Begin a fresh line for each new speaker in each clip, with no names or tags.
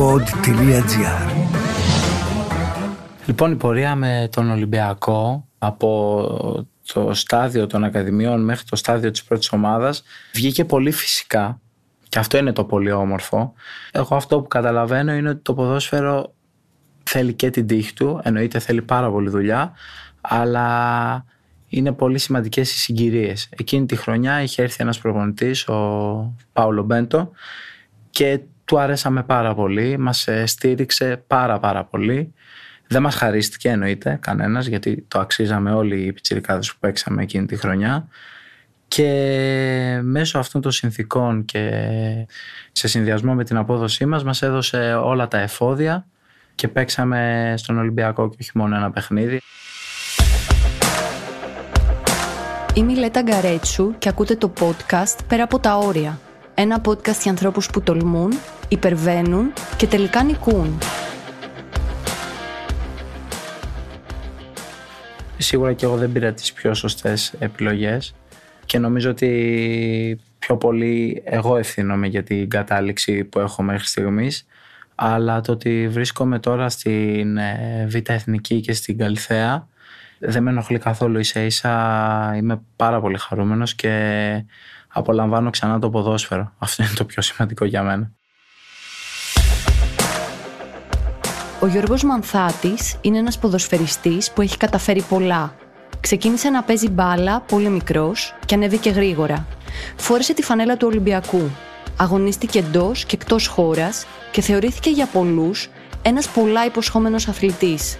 pod.gr
Λοιπόν, η πορεία με τον Ολυμπιακό από το στάδιο των Ακαδημιών μέχρι το στάδιο της πρώτης ομάδας βγήκε πολύ φυσικά και αυτό είναι το πολύ όμορφο. Εγώ αυτό που καταλαβαίνω είναι ότι το ποδόσφαιρο θέλει και την τύχη του, εννοείται θέλει πάρα πολύ δουλειά, αλλά είναι πολύ σημαντικές οι συγκυρίες. Εκείνη τη χρονιά είχε έρθει ένας προπονητής, ο Πάολο Μπέντο, και του αρέσαμε πάρα πολύ, μας στήριξε πάρα πάρα πολύ. Δεν μας χαρίστηκε εννοείται κανένας, γιατί το αξίζαμε όλοι οι πιτσιρικάδες που παίξαμε εκείνη τη χρονιά. Και μέσω αυτών των συνθήκων και σε συνδυασμό με την απόδοσή μας, μας έδωσε όλα τα εφόδια και παίξαμε στον Ολυμπιακό και όχι μόνο ένα παιχνίδι.
Είμαι η Λέτα Γκαρέτσου και ακούτε το podcast «Πέρα από τα όρια». Ένα podcast για ανθρώπους που τολμούν, υπερβαίνουν και τελικά νικούν.
Σίγουρα και εγώ δεν πήρα τις πιο σωστές επιλογές και νομίζω ότι πιο πολύ εγώ ευθύνομαι για την κατάληξη που έχω μέχρι στιγμής αλλά το ότι βρίσκομαι τώρα στην ε, Β' Εθνική και στην Καλυθέα δεν με ενοχλεί καθόλου. Ίσα ίσα είμαι πάρα πολύ χαρούμενος και απολαμβάνω ξανά το ποδόσφαιρο. Αυτό είναι το πιο σημαντικό για μένα
Ο Γιώργος Μανθάτης είναι ένας ποδοσφαιριστής που έχει καταφέρει πολλά. Ξεκίνησε να παίζει μπάλα πολύ μικρός και ανέβηκε γρήγορα. Φόρεσε τη φανέλα του Ολυμπιακού. Αγωνίστηκε εντός και εκτός χώρας και θεωρήθηκε για πολλούς ένας πολλά υποσχόμενος αθλητής.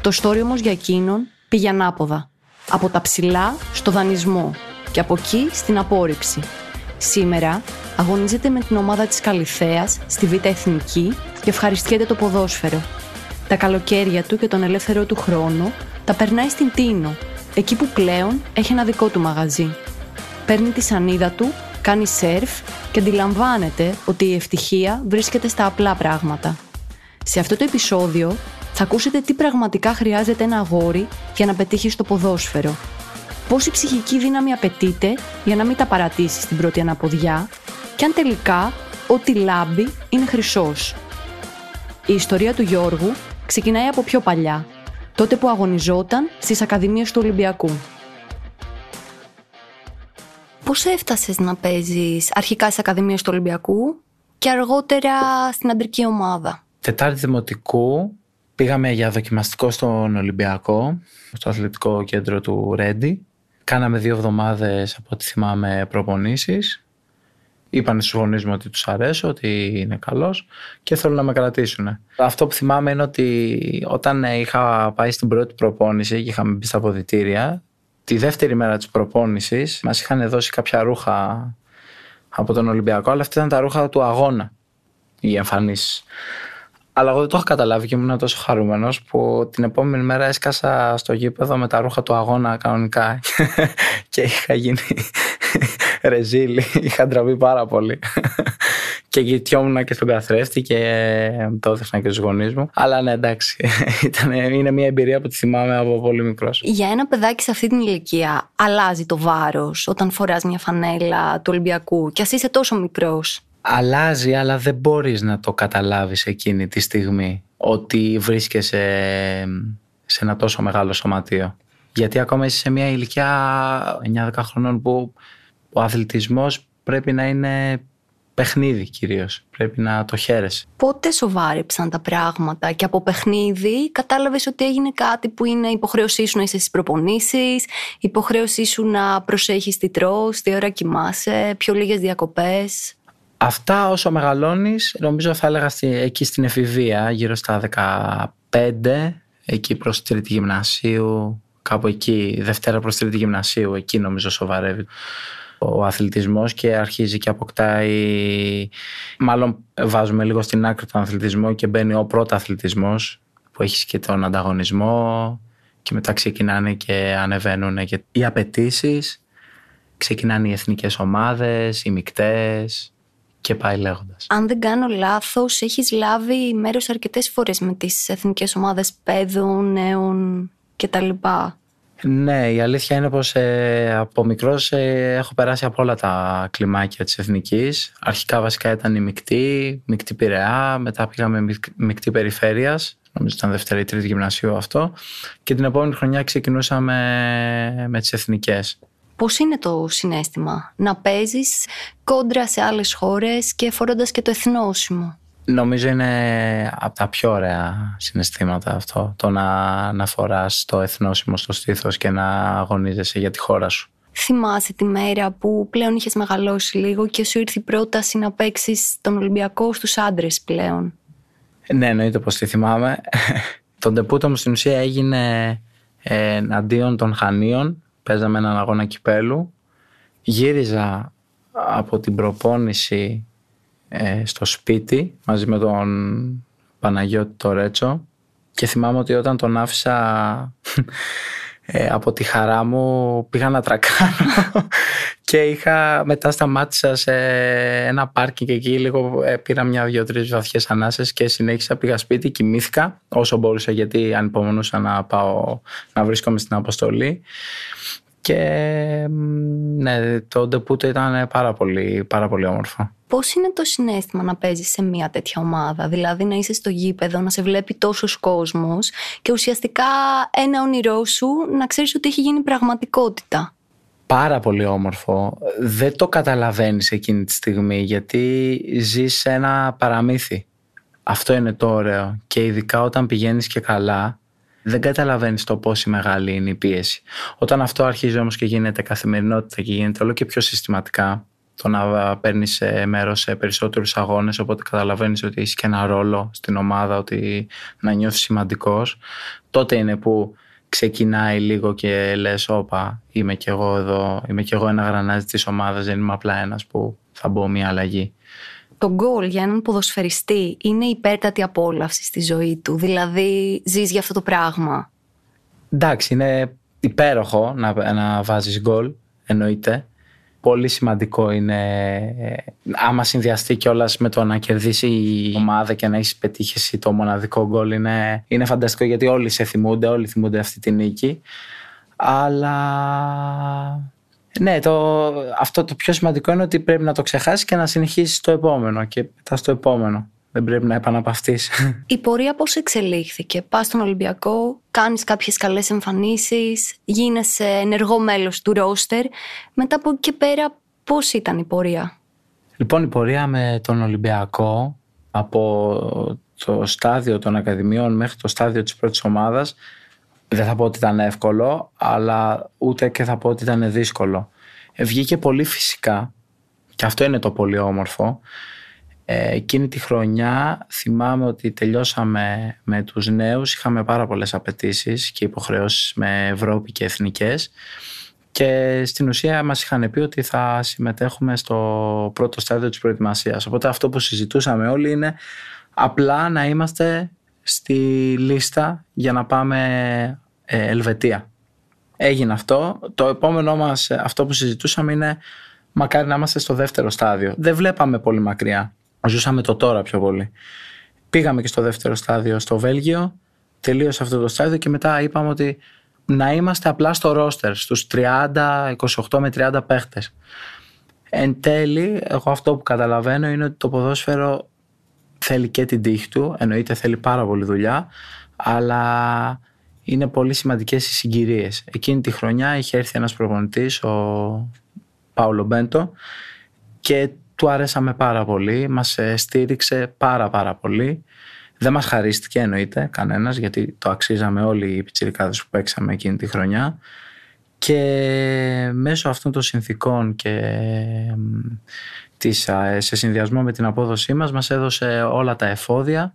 Το story όμως για εκείνον πήγε ανάποδα. Από τα ψηλά στο δανεισμό και από εκεί στην απόρριψη. Σήμερα αγωνίζεται με την ομάδα της Καλυθέας στη Β' Εθνική και ευχαριστιέται το ποδόσφαιρο. Τα καλοκαίρια του και τον ελεύθερο του χρόνο τα περνάει στην Τίνο, εκεί που πλέον έχει ένα δικό του μαγαζί. Παίρνει τη σανίδα του, κάνει σερφ και αντιλαμβάνεται ότι η ευτυχία βρίσκεται στα απλά πράγματα. Σε αυτό το επεισόδιο θα ακούσετε τι πραγματικά χρειάζεται ένα αγόρι για να πετύχει στο ποδόσφαιρο. Πόση ψυχική δύναμη απαιτείται για να μην τα παρατήσεις στην πρώτη αναποδιά; Και αν τελικά ό,τι λάμπει είναι χρυσός. Η ιστορία του Γιώργου ξεκινάει από πιο παλιά, τότε που αγωνιζόταν στις Ακαδημίες του Ολυμπιακού. Πώς έφτασες να παίζεις αρχικά στις Ακαδημίες του Ολυμπιακού και αργότερα στην αντρική ομάδα;
Τετάρτη Δημοτικού πήγαμε για δοκιμαστικό στον Ολυμπιακό, στο αθλητικό κέντρο του Ρέντι. Κάναμε δύο εβδομάδες από ό,τι θυμάμαι προπονήσεις είπαν στους γονείς μου ότι τους αρέσω, ότι είναι καλός και θέλουν να με κρατήσουν. Αυτό που θυμάμαι είναι ότι όταν είχα πάει στην πρώτη προπόνηση και είχαμε μπει στα αποδητήρια, τη δεύτερη μέρα της προπόνησης μας είχαν δώσει κάποια ρούχα από τον Ολυμπιακό, αλλά αυτά ήταν τα ρούχα του αγώνα, οι εμφανίσεις. Αλλά εγώ δεν το είχα καταλάβει και ήμουν τόσο χαρούμενος που την επόμενη μέρα έσκασα στο γήπεδο με τα ρούχα του αγώνα κανονικά και είχα γίνει ρεζίλη. Είχα ντραβεί πάρα πολύ. και γητιόμουν και στον καθρέφτη και το έδειξα και στους γονείς μου. Αλλά ναι, εντάξει. Ήταν, είναι μια εμπειρία που τη θυμάμαι από πολύ μικρός.
Για ένα παιδάκι σε αυτή την ηλικία, αλλάζει το βάρος όταν φοράς μια φανέλα του Ολυμπιακού και ας είσαι τόσο μικρός;
Αλλάζει, αλλά δεν μπορείς να το καταλάβεις εκείνη τη στιγμή ότι βρίσκεσαι σε ένα τόσο μεγάλο σωματείο. Γιατί ακόμα είσαι σε μια ηλικία 9-10 χρονών που ο αθλητισμός πρέπει να είναι παιχνίδι κυρίως. Πρέπει να το χαίρεσαι.
Πότε σοβάρεψαν τα πράγματα και από παιχνίδι κατάλαβες ότι έγινε κάτι που είναι υποχρέωσή σου να είσαι στις προπονήσεις, υποχρέωσή σου να προσέχεις τι τρως, τι ώρα κοιμάσαι, πιο λίγες διακοπές;
Αυτά όσο μεγαλώνεις νομίζω θα έλεγα εκεί στην εφηβεία γύρω στα 15 εκεί προς τρίτη γυμνασίου κάπου εκεί, Δευτέρα προς τρίτη γυμνασίου εκεί νομίζω σοβαρεύει ο αθλητισμός και αρχίζει και αποκτάει μάλλον βάζουμε λίγο στην άκρη τον αθλητισμό και μπαίνει ο πρώτο αθλητισμός που έχεις και τον ανταγωνισμό και μετά ξεκινάνε και ανεβαίνουν και οι απαιτήσεις. ξεκινάνε οι εθνικές ομάδες, οι μικτές και πάει λέγοντας.
Αν δεν κάνω λάθος, έχεις λάβει μέρος αρκετές φορές με τις εθνικές ομάδες παιδών, νέων κτλ.
Ναι, η αλήθεια είναι πως ε, από μικρός ε, έχω περάσει από όλα τα κλιμάκια της Εθνικής. Αρχικά βασικά ήταν η Μικτή, Μικτή Πειραιά, μετά πήγαμε Μικτή Περιφέρειας, νομίζω ήταν Δευτέρα ή Τρίτη Γυμνασίου αυτό και την επόμενη χρονιά ξεκινούσαμε με τις Εθνικές.
Πώς είναι το συνέστημα; Να παίζεις κόντρα σε άλλες χώρες και φορώντας και το εθνόσημο;
Νομίζω είναι από τα πιο ωραία συναισθήματα αυτό, το να, να φοράς το εθνόσημο στο στήθος και να αγωνίζεσαι για τη χώρα σου.
Θυμάσαι τη μέρα που πλέον είχες μεγαλώσει λίγο και σου ήρθε η πρόταση να παίξεις τον Ολυμπιακό στους άντρες πλέον;
Ναι, εννοείται πως τη θυμάμαι. το ντεπούτο μου στην ουσία έγινε ε, εναντίον των Χανίων. Παίζαμε έναν αγώνα κυπέλου. Γύριζα από την προπόνηση ε, στο σπίτι μαζί με τον Παναγιώτη το Ρέτσο και θυμάμαι ότι όταν τον άφησα ε, από τη χαρά μου πήγα να τρακάνω και είχα, μετά σταμάτησα σε ένα πάρκι και εκεί λίγο ε, πήρα μια δύο-τρεις βαθιές ανάσες και συνέχισα πήγα σπίτι, κοιμήθηκα όσο μπορούσα γιατί ανυπομονούσα να πάω να βρίσκομαι στην αποστολή και ναι, το ντεπούτο ήταν πάρα πολύ, πάρα πολύ όμορφο.
Πώς είναι το συνέστημα να παίζεις σε μια τέτοια ομάδα, δηλαδή να είσαι στο γήπεδο, να σε βλέπει τόσος κόσμος και ουσιαστικά ένα όνειρό σου να ξέρεις ότι έχει γίνει πραγματικότητα.
Πάρα πολύ όμορφο. Δεν το καταλαβαίνεις εκείνη τη στιγμή γιατί ζεις σε ένα παραμύθι. Αυτό είναι το ωραίο. Και ειδικά όταν πηγαίνεις και καλά, δεν καταλαβαίνεις το πόση μεγάλη είναι η πίεση. Όταν αυτό αρχίζει όμως και γίνεται καθημερινότητα και γίνεται όλο και πιο συστηματικά, το να παίρνεις μέρος σε περισσότερους αγώνες, οπότε καταλαβαίνεις ότι έχεις και ένα ρόλο στην ομάδα, ότι να νιώθεις σημαντικός, τότε είναι που ξεκινάει λίγο και λες: Όπα, είμαι κι εγώ εδώ, είμαι κι εγώ ένα γρανάζι της ομάδας, δεν είμαι απλά ένας που θα μπω μια αλλαγή
το γκολ για έναν ποδοσφαιριστή είναι υπέρτατη απόλαυση στη ζωή του. Δηλαδή, ζεις για αυτό το πράγμα.
Εντάξει, είναι υπέροχο να, να βάζεις γκολ, εννοείται. Πολύ σημαντικό είναι, άμα συνδυαστεί κιόλας με το να κερδίσει η ομάδα και να έχεις πετύχει το μοναδικό γκολ, είναι, είναι φανταστικό γιατί όλοι σε θυμούνται, όλοι θυμούνται αυτή τη νίκη. Αλλά ναι, το, αυτό το πιο σημαντικό είναι ότι πρέπει να το ξεχάσεις και να συνεχίσεις το επόμενο και μετά στο επόμενο. Δεν πρέπει να επαναπαυτείς.
Η πορεία πώς εξελίχθηκε; Πας στον Ολυμπιακό, κάνεις κάποιες καλές εμφανίσεις, γίνεσαι ενεργό μέλος του ρόστερ. Μετά από εκεί και πέρα, πώς ήταν η πορεία;
Λοιπόν, η πορεία με τον Ολυμπιακό από το στάδιο των Ακαδημιών μέχρι το στάδιο της πρώτης ομάδας δεν θα πω ότι ήταν εύκολο, αλλά ούτε και θα πω ότι ήταν δύσκολο. Ε, βγήκε πολύ φυσικά και αυτό είναι το πολύ όμορφο. Ε, εκείνη τη χρονιά θυμάμαι ότι τελειώσαμε με τους νέους, είχαμε πάρα πολλές απαιτήσεις και υποχρεώσεις με Ευρώπη και εθνικές και στην ουσία μας είχαν πει ότι θα συμμετέχουμε στο πρώτο στάδιο της προετοιμασίας. Οπότε αυτό που συζητούσαμε όλοι είναι απλά να είμαστε στη λίστα για να πάμε ε, Ελβετία. Έγινε αυτό. Το επόμενό μας, ε, αυτό που συζητούσαμε είναι μακάρι να είμαστε στο δεύτερο στάδιο. Δεν βλέπαμε πολύ μακριά. Ζούσαμε το τώρα πιο πολύ. Πήγαμε και στο δεύτερο στάδιο στο Βέλγιο, τελείωσε αυτό το στάδιο και μετά είπαμε ότι να είμαστε απλά στο ρόστερ, στους 30, 28 με 30 παίχτες. Εν τέλει, εγώ αυτό που καταλαβαίνω είναι ότι το ποδόσφαιρο θέλει και την τύχη του, εννοείται θέλει πάρα πολύ δουλειά, αλλά είναι πολύ σημαντικές οι συγκυρίες. Εκείνη τη χρονιά είχε έρθει ένας προπονητής, ο Πάολο Μπέντο και του άρεσαμε πάρα πολύ, μας ε, στήριξε πάρα πάρα πολύ. Δεν μας χαρίστηκε εννοείται κανένας γιατί το αξίζαμε όλοι οι πιτσιρικάδες που παίξαμε εκείνη τη χρονιά και μέσω αυτών των συνθήκων και σε συνδυασμό με την απόδοσή μας μας έδωσε όλα τα εφόδια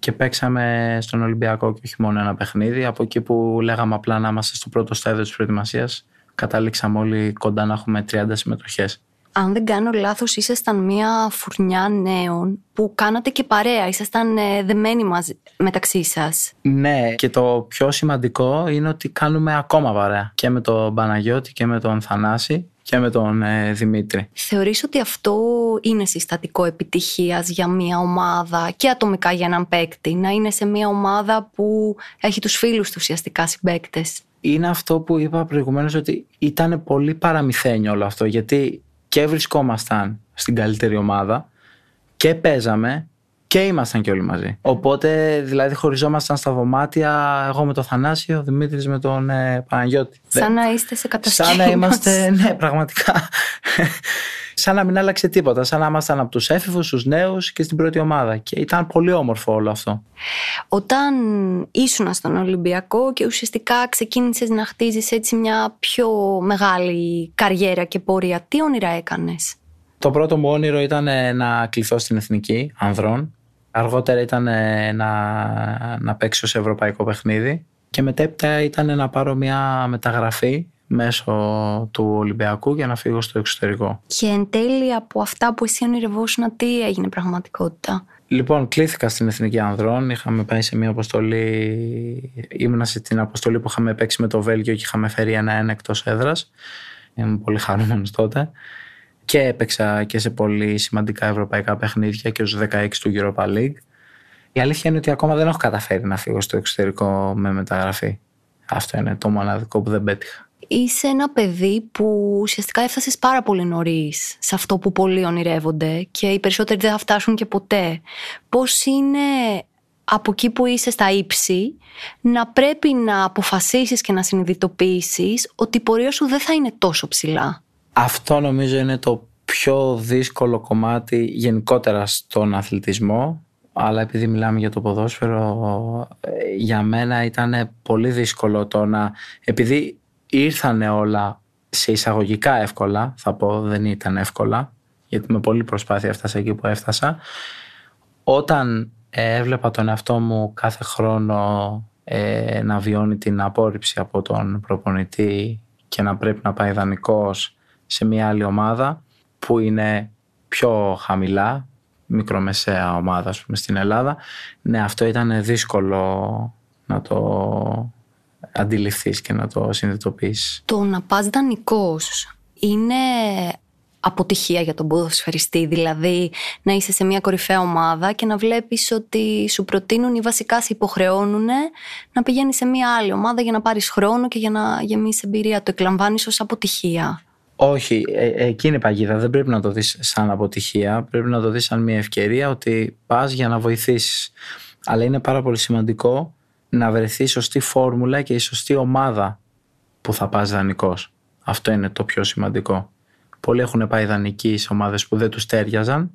και παίξαμε στον Ολυμπιακό και όχι μόνο ένα παιχνίδι. Από εκεί που λέγαμε απλά να είμαστε στο πρώτο στάδιο της προετοιμασίας καταλήξαμε όλοι κοντά να έχουμε 30 συμμετοχές.
Αν δεν κάνω λάθος, ήσασταν μια φουρνιά νέων που κάνατε και παρέα, ήσασταν ε, δεμένοι μαζί, μεταξύ σας.
Ναι, και το πιο σημαντικό είναι ότι κάνουμε ακόμα παρέα και με τον Παναγιώτη και με τον Θανάση και με τον ε, Δημήτρη.
Θεωρείς ότι αυτό είναι συστατικό επιτυχίας για μια ομάδα και ατομικά για έναν παίκτη, να είναι σε μια ομάδα που έχει τους φίλους του ουσιαστικά συμπαίκτες;
Είναι αυτό που είπα προηγουμένως ότι ήταν πολύ παραμυθένιο όλο αυτό γιατί και βρισκόμασταν στην καλύτερη ομάδα και παίζαμε και ήμασταν και όλοι μαζί. Οπότε δηλαδή χωριζόμασταν στα δωμάτια εγώ με τον Θανάσιο, ο Δημήτρης με τον ε, Παναγιώτη.
Σαν να είστε σε κατασκήνωση.
Σαν να είμαστε, ναι πραγματικά. σαν να μην άλλαξε τίποτα. Σαν να ήμασταν από τους έφηβους, τους νέους και στην πρώτη ομάδα. Και ήταν πολύ όμορφο όλο αυτό.
Όταν ήσουν στον Ολυμπιακό και ουσιαστικά ξεκίνησες να χτίζεις έτσι μια πιο μεγάλη καριέρα και πορεία, τι όνειρα έκανες;
Το πρώτο μου όνειρο ήταν ε, να κληθώ στην εθνική ανδρών. Αργότερα ήταν ε, να, να παίξω σε ευρωπαϊκό παιχνίδι. Και μετέπειτα ήταν να πάρω μια μεταγραφή μέσω του Ολυμπιακού για να φύγω στο εξωτερικό.
Και εν τέλει από αυτά που εσύ ονειρευόσουν, τι έγινε πραγματικότητα;
Λοιπόν, κλήθηκα στην Εθνική Ανδρών. Είχαμε πάει σε μια αποστολή. Ήμουνα στην αποστολή που είχαμε παίξει με το Βέλγιο και είχαμε φέρει ένα-ένα εκτός έδρας. Είμαι πολύ χαρούμενος τότε και έπαιξα και σε πολύ σημαντικά ευρωπαϊκά παιχνίδια και στους 16 του Europa League. Η αλήθεια είναι ότι ακόμα δεν έχω καταφέρει να φύγω στο εξωτερικό με μεταγραφή. Αυτό είναι το μοναδικό που δεν πέτυχα.
Είσαι ένα παιδί που ουσιαστικά έφτασες πάρα πολύ νωρίς σε αυτό που πολλοί ονειρεύονται και οι περισσότεροι δεν θα φτάσουν και ποτέ. Πώς είναι από εκεί που είσαι στα ύψη να πρέπει να αποφασίσεις και να συνειδητοποιήσεις ότι η πορεία σου δεν θα είναι τόσο ψηλά;
Αυτό νομίζω είναι το πιο δύσκολο κομμάτι γενικότερα στον αθλητισμό αλλά επειδή μιλάμε για το ποδόσφαιρο ε, για μένα ήταν πολύ δύσκολο το να επειδή ήρθανε όλα σε εισαγωγικά εύκολα θα πω δεν ήταν εύκολα γιατί με πολλή προσπάθεια έφτασα εκεί που έφτασα όταν έβλεπα τον εαυτό μου κάθε χρόνο ε, να βιώνει την απόρριψη από τον προπονητή και να πρέπει να πάει δανεικός σε μια άλλη ομάδα που είναι πιο χαμηλά, μικρομεσαία ομάδα πούμε, στην Ελλάδα. Ναι, αυτό ήταν δύσκολο να το αντιληφθείς και να το συνειδητοποιήσεις.
Το να πας δανεικός είναι αποτυχία για τον ποδοσφαιριστή, δηλαδή να είσαι σε μια κορυφαία ομάδα και να βλέπεις ότι σου προτείνουν ή βασικά σε υποχρεώνουν να πηγαίνεις σε μια άλλη ομάδα για να πάρεις χρόνο και για να γεμίσεις εμπειρία. Το εκλαμβάνεις ως αποτυχία.
Όχι, ε, ε, εκεί είναι παγίδα. Δεν πρέπει να το δεις σαν αποτυχία. Πρέπει να το δεις σαν μια ευκαιρία ότι πας για να βοηθήσεις. Αλλά είναι πάρα πολύ σημαντικό να βρεθεί η σωστή φόρμουλα και η σωστή ομάδα που θα πας δανεικός. Αυτό είναι το πιο σημαντικό. Πολλοί έχουν πάει δανεικοί σε ομάδες που δεν τους τέριαζαν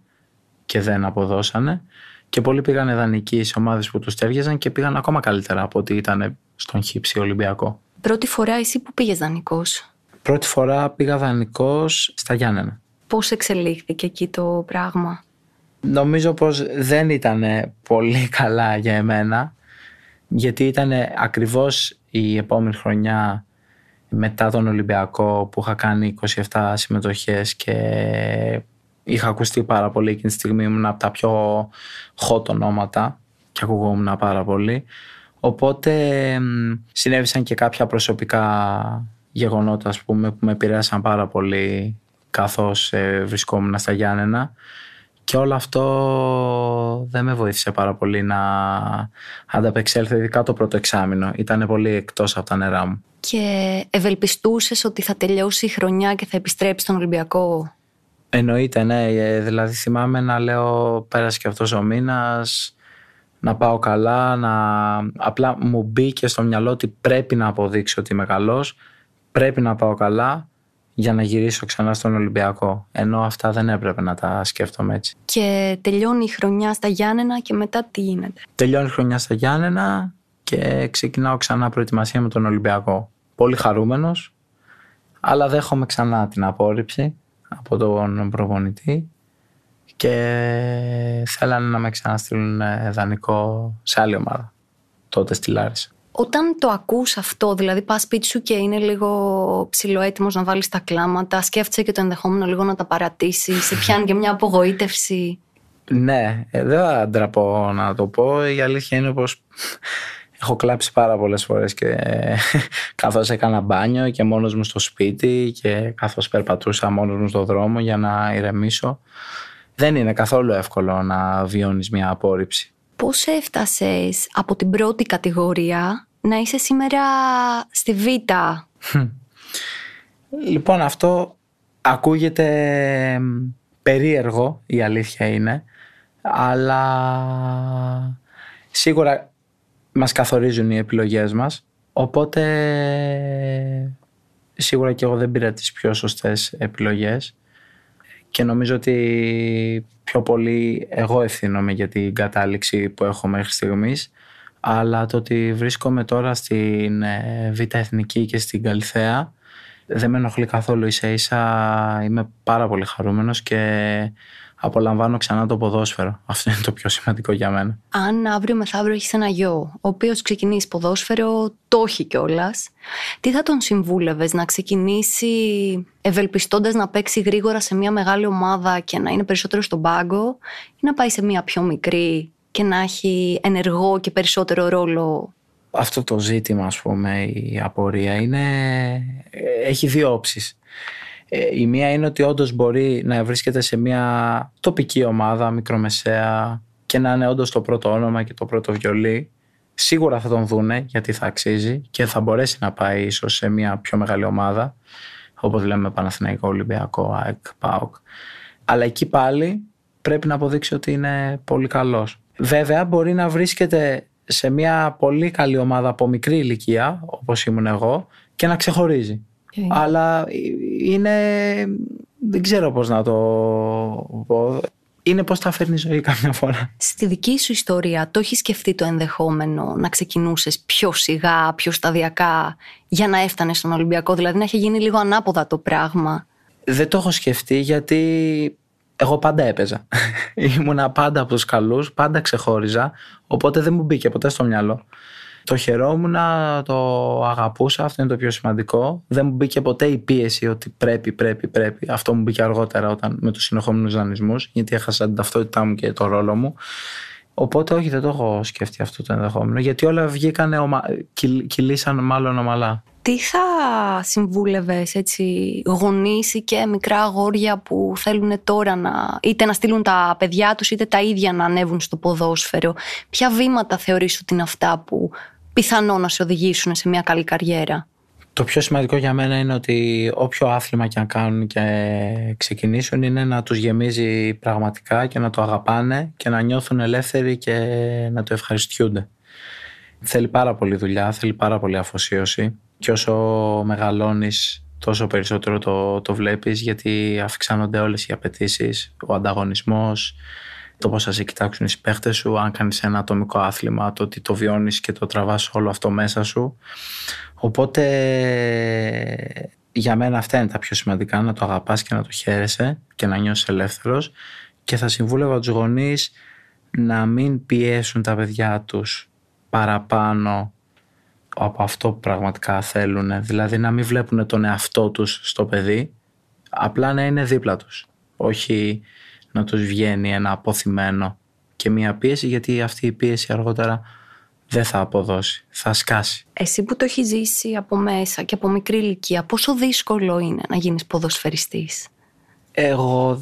και δεν αποδώσανε και πολλοί πήγαν δανεικοί σε ομάδες που τους τέριαζαν και πήγαν ακόμα καλύτερα από ότι ήταν στον χύψη Ολυμπιακό.
Πρώτη φορά εσύ που πήγες δανεικός;
Πρώτη φορά πήγα δανεικός στα Γιάννενα.
Πώς εξελίχθηκε εκεί το πράγμα;
Νομίζω πως δεν ήταν πολύ καλά για εμένα γιατί ήταν ακριβώς η επόμενη χρονιά μετά τον Ολυμπιακό που είχα κάνει 27 συμμετοχές και είχα ακουστεί πάρα πολύ εκείνη τη στιγμή ήμουν από τα πιο hot ονόματα και ακουγόμουν πάρα πολύ οπότε συνέβησαν και κάποια προσωπικά γεγονότα ας πούμε, που με επηρέασαν πάρα πολύ καθώς ε, βρισκόμουν στα Γιάννενα και όλο αυτό δεν με βοήθησε πάρα πολύ να ανταπεξέλθω ειδικά το πρώτο εξάμεινο. Ήταν πολύ εκτός από τα νερά μου.
Και ευελπιστούσες ότι θα τελειώσει η χρονιά και θα επιστρέψεις στον Ολυμπιακό;
Εννοείται, ναι. Ε, δηλαδή θυμάμαι να λέω πέρασε και αυτός ο μήνας να πάω καλά, να... απλά μου μπήκε στο μυαλό ότι πρέπει να αποδείξω ότι είμαι καλός πρέπει να πάω καλά για να γυρίσω ξανά στον Ολυμπιακό. Ενώ αυτά δεν έπρεπε να τα σκέφτομαι έτσι.
Και τελειώνει η χρονιά στα Γιάννενα και μετά τι γίνεται;
Τελειώνει η χρονιά στα Γιάννενα και ξεκινάω ξανά προετοιμασία με τον Ολυμπιακό. Πολύ χαρούμενος, αλλά δέχομαι ξανά την απόρριψη από τον προπονητή και θέλανε να με ξαναστείλουν δανεικό σε άλλη ομάδα. Τότε στη Λάρισα.
Όταν το ακούς αυτό, δηλαδή πας σπίτι σου και είναι λίγο ψηλοέτοιμος να βάλεις τα κλάματα, σκέφτεσαι και το ενδεχόμενο λίγο να τα παρατήσεις, σε πιάνει και μια απογοήτευση.
Ναι, ε, δεν θα ντραπώ να το πω. Η αλήθεια είναι πως Έχω κλάψει πάρα πολλές φορές και καθώς έκανα μπάνιο και μόνος μου στο σπίτι και καθώς περπατούσα μόνος μου στο δρόμο για να ηρεμήσω. Δεν είναι καθόλου εύκολο να βιώνεις μια απόρριψη.
Πώς έφτασες από την πρώτη κατηγορία να είσαι σήμερα στη Β;
Λοιπόν αυτό ακούγεται περίεργο η αλήθεια είναι αλλά σίγουρα μας καθορίζουν οι επιλογές μας οπότε σίγουρα και εγώ δεν πήρα τις πιο σωστές επιλογές και νομίζω ότι πιο πολύ εγώ ευθύνομαι για την κατάληξη που έχω μέχρι στιγμής αλλά το ότι βρίσκομαι τώρα στην ε, Β' Εθνική και στην Καλυθέα δεν με ενοχλεί καθόλου ίσα ίσα είμαι πάρα πολύ χαρούμενος και απολαμβάνω ξανά το ποδόσφαιρο. Αυτό είναι το πιο σημαντικό για μένα.
Αν αύριο μεθαύριο έχεις ένα γιο, ο οποίος ξεκινήσει ποδόσφαιρο, το έχει κιόλας, τι θα τον συμβούλευες να ξεκινήσει ευελπιστώντας να παίξει γρήγορα σε μια μεγάλη ομάδα και να είναι περισσότερο στον πάγκο, ή να πάει σε μια πιο μικρή και να έχει ενεργό και περισσότερο ρόλο;
Αυτό το ζήτημα, ας πούμε, η απορία είναι, έχει δύο όψεις. Ε, η μία είναι ότι όντως μπορεί να βρίσκεται σε μια τοπική ομάδα, μικρομεσαία και να είναι όντως το πρώτο όνομα και το πρώτο βιολί. Σίγουρα θα τον δούνε γιατί θα αξίζει και θα μπορέσει να πάει ίσως σε μια πιο μεγάλη ομάδα όπως λέμε Παναθηναϊκό, Ολυμπιακό, ΑΕΚ, ΠΑΟΚ. Αλλά εκεί πάλι πρέπει να αποδείξει ότι είναι πολύ καλός. Βέβαια μπορεί να βρίσκεται σε μια πολύ καλή ομάδα από μικρή ηλικία όπως ήμουν εγώ και να ξεχωρίζει. Αλλά είναι. Δεν ξέρω πώς να το πω. Είναι πώς τα φέρνει η ζωή καμιά φορά.
Στη δική σου ιστορία, το έχεις σκεφτεί το ενδεχόμενο να ξεκινούσες πιο σιγά, πιο σταδιακά για να έφτανες στον Ολυμπιακό, δηλαδή να έχει γίνει λίγο ανάποδα το πράγμα.
Δεν το έχω σκεφτεί γιατί εγώ πάντα έπαιζα. Ήμουνα πάντα από τους καλούς, πάντα ξεχώριζα. Οπότε δεν μου μπήκε ποτέ στο μυαλό. Το χαιρόμουν, το αγαπούσα, αυτό είναι το πιο σημαντικό. Δεν μου μπήκε ποτέ η πίεση ότι πρέπει, πρέπει, πρέπει. Αυτό μου μπήκε αργότερα όταν, με τους συνεχόμενους δανεισμούς, γιατί έχασα την ταυτότητά μου και το ρόλο μου. Οπότε όχι, δεν το έχω σκεφτεί αυτό το ενδεχόμενο, γιατί όλα βγήκαν, ομα... κυλήσαν μάλλον ομαλά.
Τι θα συμβούλευες έτσι γονείς ή και μικρά αγόρια που θέλουν τώρα να είτε να στείλουν τα παιδιά τους είτε τα ίδια να ανέβουν στο ποδόσφαιρο; Ποια βήματα θεωρείς ότι είναι αυτά που πιθανό να σε οδηγήσουν σε μια καλή καριέρα.
Το πιο σημαντικό για μένα είναι ότι όποιο άθλημα και αν κάνουν και ξεκινήσουν είναι να τους γεμίζει πραγματικά και να το αγαπάνε και να νιώθουν ελεύθεροι και να το ευχαριστιούνται. Θέλει πάρα πολύ δουλειά, θέλει πάρα πολύ αφοσίωση και όσο μεγαλώνεις τόσο περισσότερο το, το βλέπεις γιατί αυξάνονται όλες οι απαιτήσεις, ο ανταγωνισμός, το πώς θα σε κοιτάξουν οι παίχτες σου, αν κάνεις ένα ατομικό άθλημα, το ότι το βιώνεις και το τραβάς όλο αυτό μέσα σου. Οπότε για μένα αυτά είναι τα πιο σημαντικά, να το αγαπάς και να το χαίρεσαι και να νιώσεις ελεύθερος και θα συμβούλευα τους γονείς να μην πιέσουν τα παιδιά τους παραπάνω από αυτό που πραγματικά θέλουν. Δηλαδή να μην βλέπουν τον εαυτό τους στο παιδί, απλά να είναι δίπλα τους. Όχι να τους βγαίνει ένα αποθυμένο και μια πίεση γιατί αυτή η πίεση αργότερα δεν θα αποδώσει, θα σκάσει.
Εσύ που το έχει ζήσει από μέσα και από μικρή ηλικία, πόσο δύσκολο είναι να γίνεις ποδοσφαιριστής;
Εγώ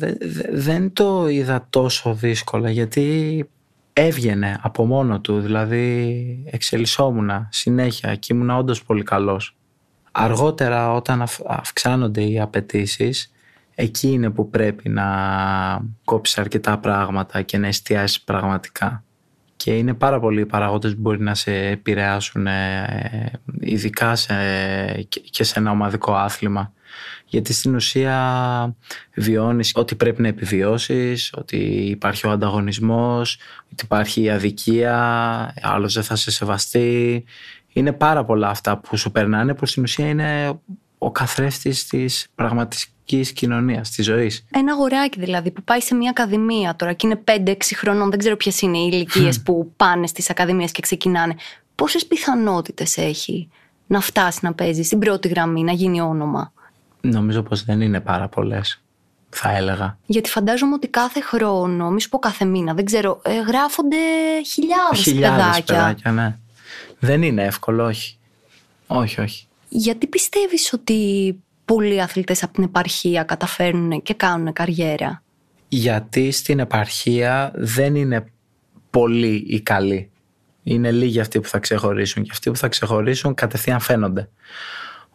δεν το είδα τόσο δύσκολα γιατί έβγαινε από μόνο του, δηλαδή εξελισσόμουν συνέχεια και ήμουν όντως πολύ καλός. Αργότερα όταν αυξάνονται οι απαιτήσεις, εκεί είναι που πρέπει να κόψεις αρκετά πράγματα και να εστιάσεις πραγματικά. Και είναι πάρα πολλοί οι παραγόντες που μπορεί να σε επηρεάσουν ε, ειδικά σε, και σε ένα ομαδικό άθλημα. Γιατί στην ουσία βιώνεις ότι πρέπει να επιβιώσεις, ότι υπάρχει ο ανταγωνισμός, ότι υπάρχει η αδικία, άλλος δεν θα σε σεβαστεί. Είναι πάρα πολλά αυτά που σου περνάνε που στην ουσία είναι ο καθρέφτης της πραγματικής κοινωνίας, της ζωής.
Ένα αγοράκι δηλαδή που πάει σε μια ακαδημία τώρα και είναι 5-6 χρονών, δεν ξέρω ποιες είναι οι ηλικίες που πάνε στις ακαδημίες και ξεκινάνε. Πόσες πιθανότητες έχει να φτάσει να παίζει στην πρώτη γραμμή, να γίνει όνομα;
Νομίζω πως δεν είναι πάρα πολλές. Θα έλεγα.
Γιατί φαντάζομαι ότι κάθε χρόνο, μη σου πω κάθε μήνα, δεν ξέρω, ε, γράφονται χιλιάδες,
χιλιάδες παιδάκια. ναι. Δεν είναι εύκολο, όχι. Όχι, όχι.
Γιατί πιστεύεις ότι πολλοί αθλητές από την επαρχία καταφέρνουν και κάνουν καριέρα.
Γιατί στην επαρχία δεν είναι πολλοί οι καλοί. Είναι λίγοι αυτοί που θα ξεχωρίσουν και αυτοί που θα ξεχωρίσουν κατευθείαν φαίνονται.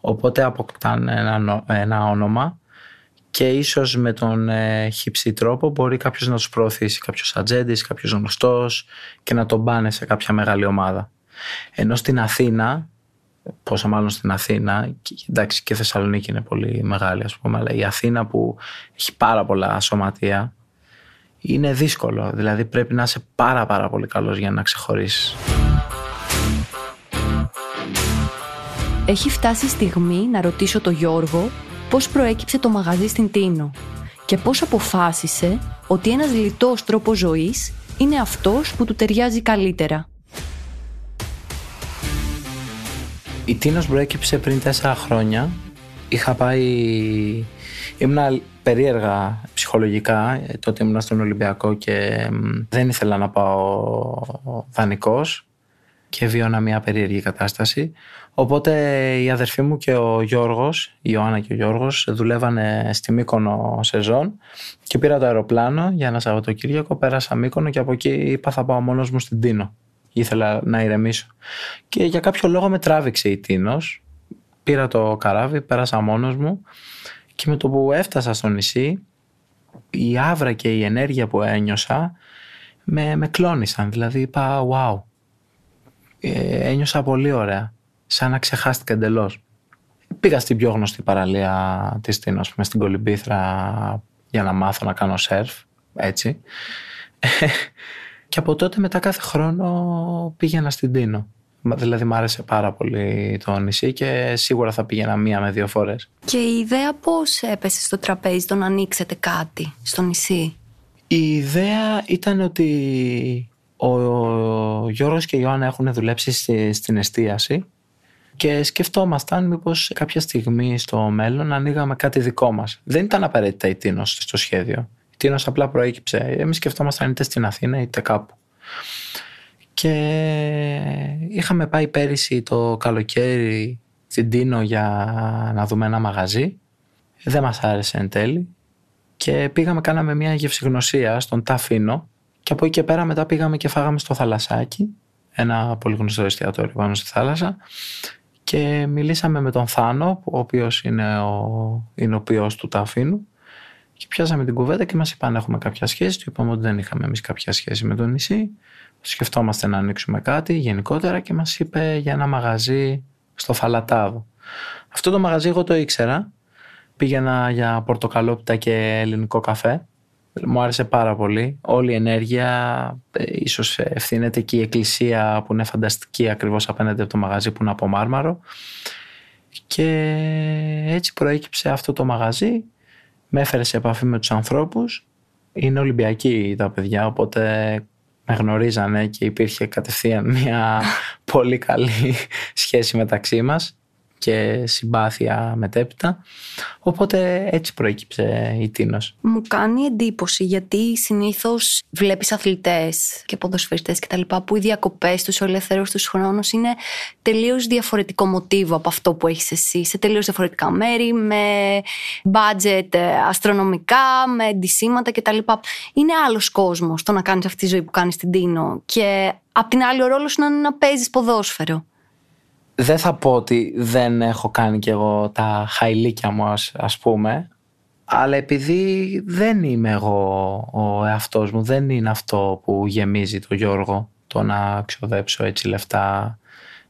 Οπότε αποκτάνε ένα, ένα όνομα και ίσως με τον ε, χυψή τρόπο μπορεί κάποιος να τους προωθήσει, κάποιος ατζέντης, κάποιος γνωστός και να τον πάνε σε κάποια μεγάλη ομάδα. Ενώ στην Αθήνα, πόσα μάλλον στην Αθήνα, και, εντάξει και η Θεσσαλονίκη είναι πολύ μεγάλη ας πούμε, αλλά η Αθήνα που έχει πάρα πολλά σωματεία, είναι δύσκολο. Δηλαδή πρέπει να είσαι πάρα πάρα πολύ καλός για να ξεχωρίσεις.
Έχει φτάσει η στιγμή να ρωτήσω τον Γιώργο πώς προέκυψε το μαγαζί στην Τίνο και πώς αποφάσισε ότι ένας λιτός τρόπος ζωής είναι αυτός που του ταιριάζει καλύτερα.
Η Τίνος προέκυψε πριν τέσσερα χρόνια. Είχα πάει... Ήμουν περίεργα ψυχολογικά, ε, τότε ήμουν στον Ολυμπιακό και δεν ήθελα να πάω δανεικός και βίωνα μια περίεργη κατάσταση. Οπότε η αδερφή μου και ο Γιώργος, η Ιωάννα και ο Γιώργος, δουλεύανε στη Μύκονο σεζόν και πήρα το αεροπλάνο για ένα Σαββατοκύριακο, πέρασα Μύκονο και από εκεί είπα θα πάω μόνος μου στην Τίνο. Ήθελα να ηρεμήσω. Και για κάποιο λόγο με τράβηξε η Τίνος. Πήρα το καράβι, πέρασα μόνος μου και με το που έφτασα στο νησί η άβρα και η ενέργεια που ένιωσα με, με κλώνησαν. Δηλαδή είπα wow, ε, ένιωσα πολύ ωραία, σαν να ξεχάστηκα εντελώς. Πήγα στην πιο γνωστή παραλία της Τίνος, πούμε, στην Κολυμπήθρα για να μάθω να κάνω σερφ, έτσι. Και από τότε μετά κάθε χρόνο πήγαινα στην Τίνο. Δηλαδή μου άρεσε πάρα πολύ το νησί και σίγουρα θα πήγαινα μία με δύο φορές.
Και η ιδέα πώς έπεσε στο τραπέζι το να ανοίξετε κάτι στο νησί;
Η ιδέα ήταν ότι ο Γιώργος και η Ιωάννα έχουν δουλέψει στην εστίαση και σκεφτόμασταν μήπως κάποια στιγμή στο μέλλον ανοίγαμε κάτι δικό μας. Δεν ήταν απαραίτητα η Τίνος στο σχέδιο. Η Τίνος απλά προέκυψε. Εμείς σκεφτόμασταν είτε στην Αθήνα είτε κάπου. Και είχαμε πάει πέρυσι το καλοκαίρι στην Τίνο για να δούμε ένα μαγαζί. Δεν μας άρεσε εν τέλει. Και πήγαμε, κάναμε μια γευσηγνωσία στον Ταφίνο και από εκεί και πέρα μετά πήγαμε και φάγαμε στο θαλασσάκι, ένα πολύ γνωστό εστιατόριο πάνω στη θάλασσα και μιλήσαμε με τον Θάνο, ο οποίος είναι ο, είναι ο ποιός του Ταφίνου και πιάσαμε την κουβέντα και μας είπαν έχουμε κάποια σχέση. Του είπαμε ότι δεν είχαμε εμείς κάποια σχέση με το νησί. Σκεφτόμαστε να ανοίξουμε κάτι γενικότερα και μας είπε για ένα μαγαζί στο Φαλατάδο. Αυτό το μαγαζί εγώ το ήξερα. Πήγαινα για πορτοκαλόπιτα και ελληνικό καφέ μου άρεσε πάρα πολύ. Όλη η ενέργεια, ε, ίσως ευθύνεται και η εκκλησία που είναι φανταστική ακριβώς απέναντι από το μαγαζί που είναι από μάρμαρο. Και έτσι προέκυψε αυτό το μαγαζί. Με έφερε σε επαφή με τους ανθρώπους. Είναι Ολυμπιακοί τα παιδιά, οπότε με γνωρίζανε και υπήρχε κατευθείαν μια πολύ καλή σχέση μεταξύ μας και συμπάθεια μετέπειτα. Οπότε έτσι προέκυψε η Τίνος.
Μου κάνει εντύπωση γιατί συνήθως βλέπεις αθλητές και ποδοσφαιριστές και τα λοιπά που οι διακοπές τους, ο ελεύθερος τους χρόνος είναι τελείως διαφορετικό μοτίβο από αυτό που έχεις εσύ. Σε τελείως διαφορετικά μέρη, με budget ε, αστρονομικά, με εντυσσήματα κτλ. Είναι άλλος κόσμος το να κάνεις αυτή τη ζωή που κάνεις στην Τίνο και απ' την άλλη ο ρόλος είναι να παίζεις ποδόσφαιρο
δεν θα πω ότι δεν έχω κάνει κι εγώ τα χαϊλίκια μου ας, πούμε αλλά επειδή δεν είμαι εγώ ο εαυτός μου δεν είναι αυτό που γεμίζει το Γιώργο το να ξοδέψω έτσι λεφτά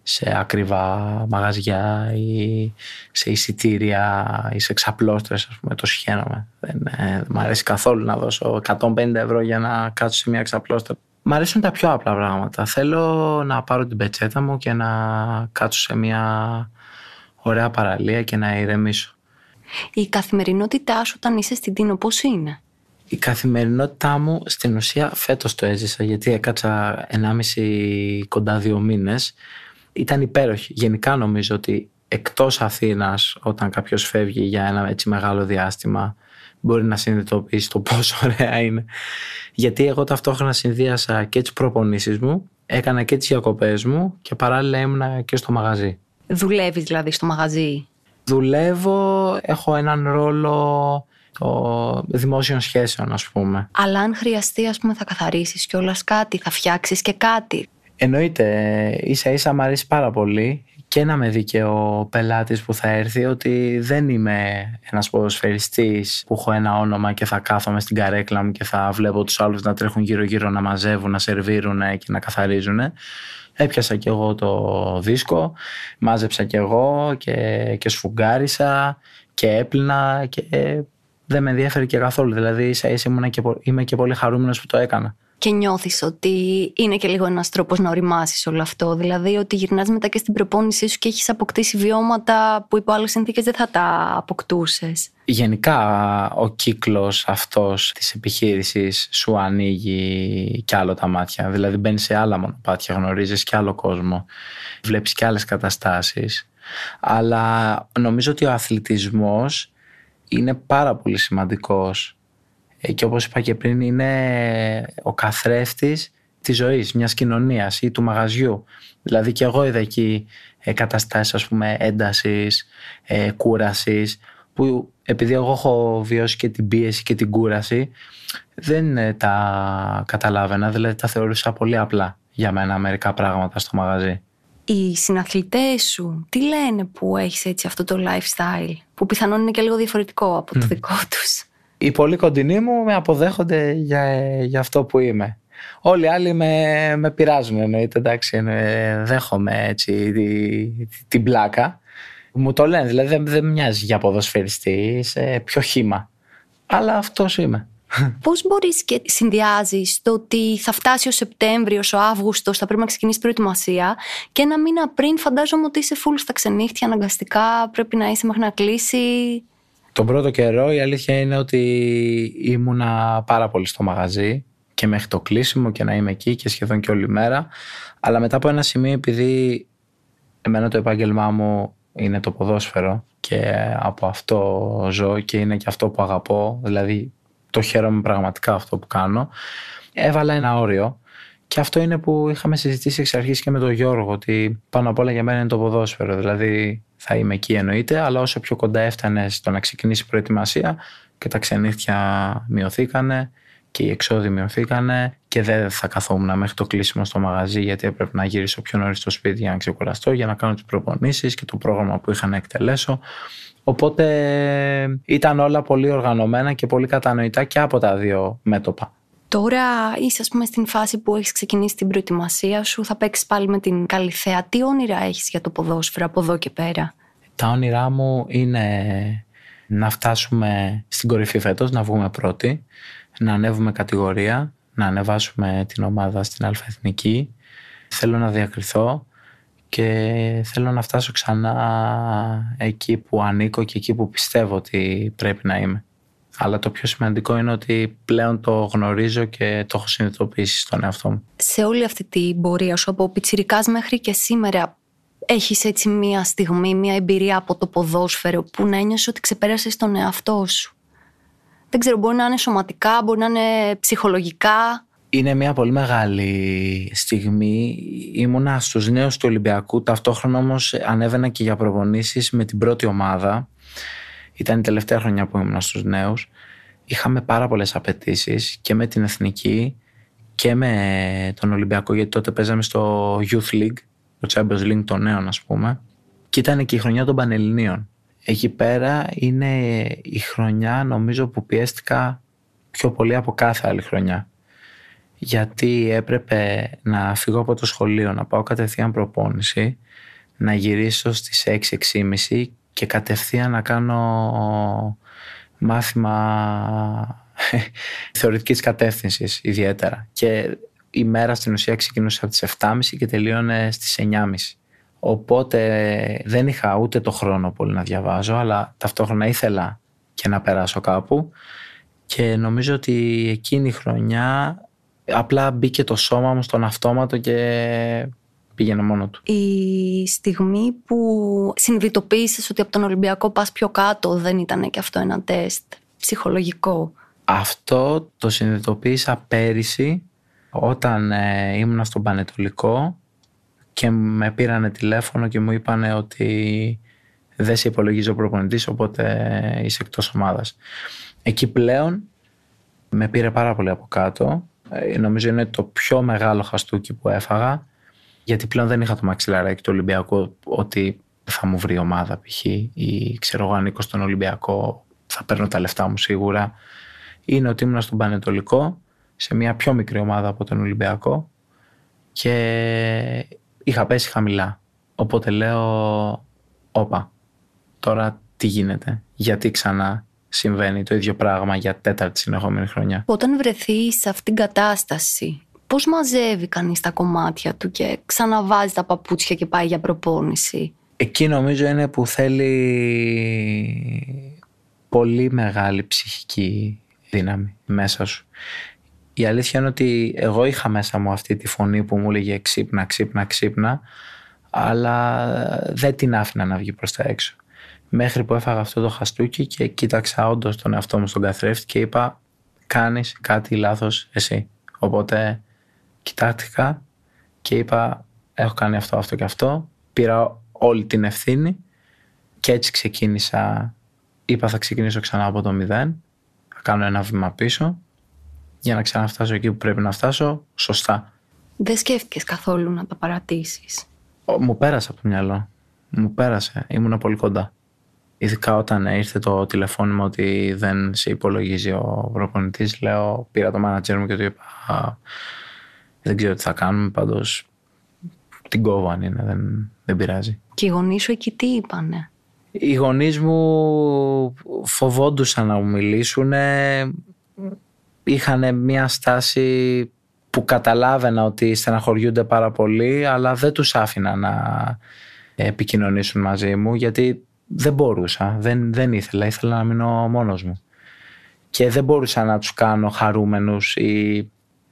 σε ακριβά μαγαζιά ή σε εισιτήρια ή σε ξαπλώστρες ας πούμε το σχένομαι. Δεν, ε, δεν μου αρέσει καθόλου να δώσω 150 ευρώ για να κάτσω σε μια ξαπλώστρα Μ' αρέσουν τα πιο απλά πράγματα. Θέλω να πάρω την πετσέτα μου και να κάτσω σε μια ωραία παραλία και να ηρεμήσω.
Η καθημερινότητά σου όταν είσαι στην Τίνο πώς είναι;
Η καθημερινότητά μου στην ουσία φέτος το έζησα γιατί έκατσα 1,5 κοντά δύο μήνες. Ήταν υπέροχη. Γενικά νομίζω ότι εκτός Αθήνας όταν κάποιος φεύγει για ένα έτσι μεγάλο διάστημα μπορεί να συνειδητοποιήσει το πόσο ωραία είναι. Γιατί εγώ ταυτόχρονα συνδύασα και τις προπονήσεις μου έκανα και τις διακοπές μου και παράλληλα ήμουνα και στο μαγαζί.
Δουλεύεις δηλαδή στο μαγαζί;
Δουλεύω, έχω έναν ρόλο το δημόσιων σχέσεων ας πούμε.
Αλλά αν χρειαστεί ας πούμε θα καθαρίσεις κιόλας κάτι, θα φτιάξεις και κάτι.
Εννοείται, ίσα ίσα μου αρέσει πάρα πολύ και να με δει και ο πελάτης που θα έρθει ότι δεν είμαι ένας ποδοσφαιριστής που έχω ένα όνομα και θα κάθομαι στην καρέκλα μου και θα βλέπω τους άλλους να τρέχουν γύρω γύρω να μαζεύουν, να σερβίρουν και να καθαρίζουν. Έπιασα και εγώ το δίσκο, μάζεψα και εγώ και, και σφουγγάρισα και έπλυνα και δεν με ενδιαφέρει και καθόλου. Δηλαδή ίσα ίσα και, είμαι και πολύ χαρούμενος που το έκανα
και νιώθεις ότι είναι και λίγο ένας τρόπος να οριμάσεις όλο αυτό. Δηλαδή ότι γυρνάς μετά και στην προπόνησή σου και έχεις αποκτήσει βιώματα που υπό άλλες συνθήκες δεν θα τα αποκτούσες.
Γενικά ο κύκλος αυτός της επιχείρησης σου ανοίγει κι άλλο τα μάτια. Δηλαδή μπαίνεις σε άλλα μονοπάτια, γνωρίζεις κι άλλο κόσμο, βλέπεις κι άλλες καταστάσεις. Αλλά νομίζω ότι ο αθλητισμός είναι πάρα πολύ σημαντικός ε, και όπως είπα και πριν είναι ο καθρέφτης της ζωής, μιας κοινωνίας ή του μαγαζιού. Δηλαδή και εγώ είδα εκεί ε, καταστάσεις ας πούμε έντασης, ε, κούρασης που επειδή εγώ έχω βιώσει και την πίεση και την κούραση δεν τα καταλάβαινα, δηλαδή τα θεωρούσα πολύ απλά για μένα μερικά πράγματα στο μαγαζί.
Οι συναθλητές σου τι λένε που έχεις έτσι αυτό το lifestyle που πιθανόν είναι και λίγο διαφορετικό από το δικό τους;
Οι πολύ κοντινοί μου με αποδέχονται για, για αυτό που είμαι. Όλοι οι άλλοι με, με πειράζουν εννοείται, εντάξει, δέχομαι έτσι την πλάκα. Μου το λένε, δηλαδή δεν, δεν μοιάζει για ποδοσφαιριστή, είσαι πιο χήμα. Αλλά αυτός είμαι.
Πώς μπορείς και συνδυάζεις το ότι θα φτάσει ο Σεπτέμβριος, ο Αύγουστος, θα πρέπει να ξεκινήσει προετοιμασία και ένα μήνα πριν φαντάζομαι ότι είσαι full στα ξενύχτια αναγκαστικά, πρέπει να είσαι μέχρι να κλείσει;
Τον πρώτο καιρό η αλήθεια είναι ότι ήμουνα πάρα πολύ στο μαγαζί και μέχρι το κλείσιμο και να είμαι εκεί και σχεδόν και όλη μέρα. Αλλά μετά από ένα σημείο επειδή εμένα το επάγγελμά μου είναι το ποδόσφαιρο και από αυτό ζω και είναι και αυτό που αγαπώ, δηλαδή το χαίρομαι πραγματικά αυτό που κάνω, έβαλα ένα όριο και αυτό είναι που είχαμε συζητήσει εξ αρχής και με τον Γιώργο ότι πάνω απ' όλα για μένα είναι το ποδόσφαιρο, δηλαδή θα είμαι εκεί εννοείται, αλλά όσο πιο κοντά έφτανε στο να ξεκινήσει η προετοιμασία και τα ξενύχια μειωθήκανε και οι εξόδοι μειωθήκανε και δεν θα καθόμουν μέχρι το κλείσιμο στο μαγαζί γιατί έπρεπε να γυρίσω πιο νωρίς στο σπίτι για να ξεκουραστώ, για να κάνω τις προπονήσεις και το πρόγραμμα που είχα να εκτελέσω. Οπότε ήταν όλα πολύ οργανωμένα και πολύ κατανοητά και από τα δύο μέτωπα.
Τώρα είσαι, ας πούμε, στην φάση που έχεις ξεκινήσει την προετοιμασία σου, θα παίξεις πάλι με την Καλυθέα. Τι όνειρα έχεις για το ποδόσφαιρο από εδώ και πέρα;
Τα όνειρά μου είναι να φτάσουμε στην κορυφή φέτος, να βγούμε πρώτοι, να ανέβουμε κατηγορία, να ανεβάσουμε την ομάδα στην Αλφαεθνική. Θέλω να διακριθώ και θέλω να φτάσω ξανά εκεί που ανήκω και εκεί που πιστεύω ότι πρέπει να είμαι. Αλλά το πιο σημαντικό είναι ότι πλέον το γνωρίζω και το έχω συνειδητοποιήσει στον εαυτό μου.
Σε όλη αυτή την πορεία σου από πιτσιρικάς μέχρι και σήμερα έχεις έτσι μία στιγμή, μία εμπειρία από το ποδόσφαιρο που να ένιωσες ότι ξεπέρασες τον εαυτό σου; Δεν ξέρω, μπορεί να είναι σωματικά, μπορεί να είναι ψυχολογικά.
Είναι μια πολύ μεγάλη στιγμή. Ήμουνα στους νέους του Ολυμπιακού, ταυτόχρονα όμως ανέβαινα και για προπονήσεις με την πρώτη ομάδα ήταν η τελευταία χρονιά που ήμουν στους νέους. Είχαμε πάρα πολλές απαιτήσεις και με την εθνική και με τον Ολυμπιακό γιατί τότε παίζαμε στο Youth League, το Champions League των νέων ας πούμε και ήταν και η χρονιά των Πανελληνίων. Εκεί πέρα είναι η χρονιά νομίζω που πιέστηκα πιο πολύ από κάθε άλλη χρονιά. Γιατί έπρεπε να φύγω από το σχολείο, να πάω κατευθείαν προπόνηση, να γυρίσω στις 6-6.30 και κατευθείαν να κάνω μάθημα θεωρητικής κατεύθυνσης ιδιαίτερα. Και η μέρα στην ουσία ξεκινούσε από τις 7.30 και τελείωνε στις 9.30. Οπότε δεν είχα ούτε το χρόνο πολύ να διαβάζω, αλλά ταυτόχρονα ήθελα και να περάσω κάπου. Και νομίζω ότι εκείνη η χρονιά απλά μπήκε το σώμα μου στον αυτόματο και πήγαινε μόνο του.
Η στιγμή που συνειδητοποίησες ότι από τον Ολυμπιακό πας πιο κάτω δεν ήταν και αυτό ένα τεστ ψυχολογικό;
Αυτό το συνειδητοποίησα πέρυσι Όταν ε, ήμουν στον Πανετολικό και με πήρανε τηλέφωνο και μου είπανε ότι δεν σε υπολογίζει ο προπονητής οπότε είσαι εκτός ομάδας. Εκεί πλέον με πήρε πάρα πολύ από κάτω. Ε, νομίζω είναι το πιο μεγάλο χαστούκι που έφαγα γιατί πλέον δεν είχα το μαξιλαράκι του Ολυμπιακού ότι θα μου βρει ομάδα π.χ. ή ξέρω εγώ ανήκω στον Ολυμπιακό θα παίρνω τα λεφτά μου σίγουρα. Είναι ότι ήμουν στον Πανετολικό σε μια πιο μικρή ομάδα από τον Ολυμπιακό και είχα πέσει χαμηλά. Οπότε λέω, όπα, τώρα τι γίνεται, γιατί ξανά συμβαίνει το ίδιο πράγμα για τέταρτη συνεχόμενη χρονιά;
Όταν βρεθείς σε αυτήν την κατάσταση, πώς μαζεύει κανείς τα κομμάτια του και ξαναβάζει τα παπούτσια και πάει για προπόνηση;
Εκεί νομίζω είναι που θέλει πολύ μεγάλη ψυχική δύναμη μέσα σου. Η αλήθεια είναι ότι εγώ είχα μέσα μου αυτή τη φωνή που μου έλεγε ξύπνα, ξύπνα, ξύπνα, αλλά δεν την άφηνα να βγει προς τα έξω. Μέχρι που έφαγα αυτό το χαστούκι και κοίταξα όντως τον εαυτό μου στον καθρέφτη και είπα κάνεις κάτι λάθος εσύ. Οπότε κοιτάχτηκα και είπα έχω κάνει αυτό, αυτό και αυτό. Πήρα όλη την ευθύνη και έτσι ξεκίνησα. Είπα θα ξεκινήσω ξανά από το μηδέν. Θα κάνω ένα βήμα πίσω για να ξαναφτάσω εκεί που πρέπει να φτάσω σωστά.
Δεν σκέφτηκες καθόλου να τα παρατήσεις;
Μου πέρασε από το μυαλό. Μου πέρασε. Ήμουν πολύ κοντά. Ειδικά όταν ήρθε το τηλεφώνημα ότι δεν σε υπολογίζει ο προπονητής, λέω, πήρα το μάνατζερ μου και του είπα. Δεν ξέρω τι θα κάνουμε, πάντως την κόβω αν είναι, δεν, δεν πειράζει.
Και οι γονείς σου εκεί τι είπανε;
Οι γονείς μου φοβόντουσαν να μου μιλήσουν. Είχαν μια στάση που καταλάβαινα ότι στεναχωριούνται πάρα πολύ, αλλά δεν τους άφηνα να επικοινωνήσουν μαζί μου, γιατί δεν μπορούσα, δεν, δεν ήθελα, ήθελα να μείνω μόνος μου. Και δεν μπορούσα να τους κάνω χαρούμενους ή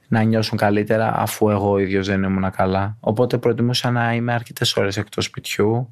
να νιώσουν καλύτερα αφού εγώ ίδιος δεν ήμουν καλά. Οπότε προτιμούσα να είμαι αρκετές ώρες εκτός σπιτιού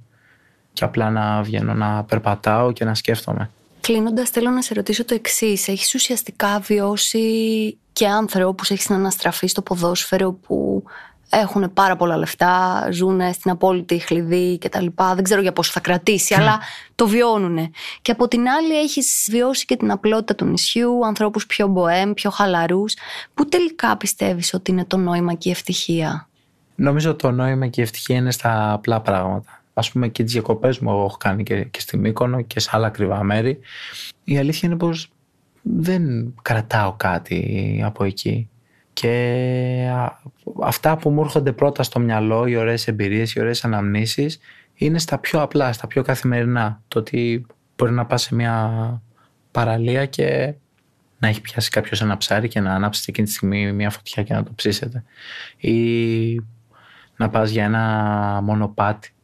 και απλά να βγαίνω να περπατάω και να σκέφτομαι.
Κλείνοντας, θέλω να σε ρωτήσω το εξής. Έχεις ουσιαστικά βιώσει και άνθρωπους, έχεις αναστραφείς στο ποδόσφαιρο που έχουν πάρα πολλά λεφτά, ζουν στην απόλυτη χλειδί κτλ. Δεν ξέρω για πόσο θα κρατήσει, αλλά το βιώνουν. Και από την άλλη έχεις βιώσει και την απλότητα του νησιού, ανθρώπους πιο μποέμ, πιο χαλαρούς. Πού τελικά πιστεύεις ότι είναι το νόημα και η ευτυχία;
Νομίζω το νόημα και η ευτυχία είναι στα απλά πράγματα. Α πούμε και τις διακοπές μου εγώ έχω κάνει και, και στη Μύκονο και σε άλλα ακριβά μέρη. Η αλήθεια είναι πως δεν κρατάω κάτι από εκεί. Και αυτά που μου έρχονται πρώτα στο μυαλό, οι ωραίες εμπειρίες, οι ωραίες αναμνήσεις, είναι στα πιο απλά, στα πιο καθημερινά. Το ότι μπορεί να πας σε μια παραλία και να έχει πιάσει κάποιος ένα ψάρι και να ανάψεις εκείνη τη στιγμή μια φωτιά και να το ψήσετε. Ή να πας για ένα μονοπάτι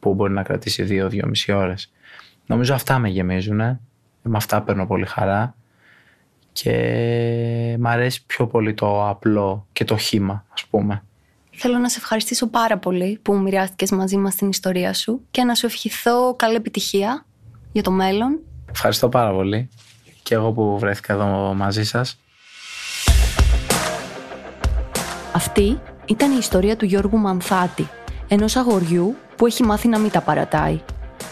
που μπορεί να κρατήσει δύο-δύο μισή ώρες. Νομίζω αυτά με γεμίζουν. Με αυτά παίρνω πολύ χαρά και μ' αρέσει πιο πολύ το απλό και το χήμα ας πούμε.
Θέλω να σε ευχαριστήσω πάρα πολύ που μοιράστηκες μαζί μας την ιστορία σου και να σου ευχηθώ καλή επιτυχία για το μέλλον.
Ευχαριστώ πάρα πολύ και εγώ που βρέθηκα εδώ μαζί σας.
Αυτή ήταν η ιστορία του Γιώργου Μανθάτη, ενός αγοριού που έχει μάθει να μην τα παρατάει.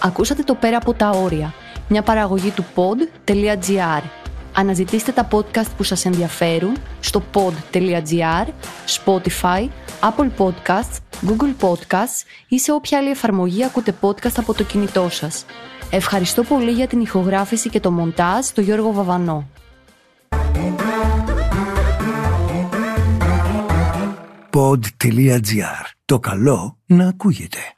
Ακούσατε το πέρα από τα όρια, μια παραγωγή του pod.gr Αναζητήστε τα podcast που σας ενδιαφέρουν στο pod.gr, Spotify, Apple Podcasts, Google Podcasts ή σε όποια άλλη εφαρμογή ακούτε podcast από το κινητό σας. Ευχαριστώ πολύ για την ηχογράφηση και το μοντάζ το Γιώργο Βαβανό.
Pod.gr. Το καλό να ακούγεται.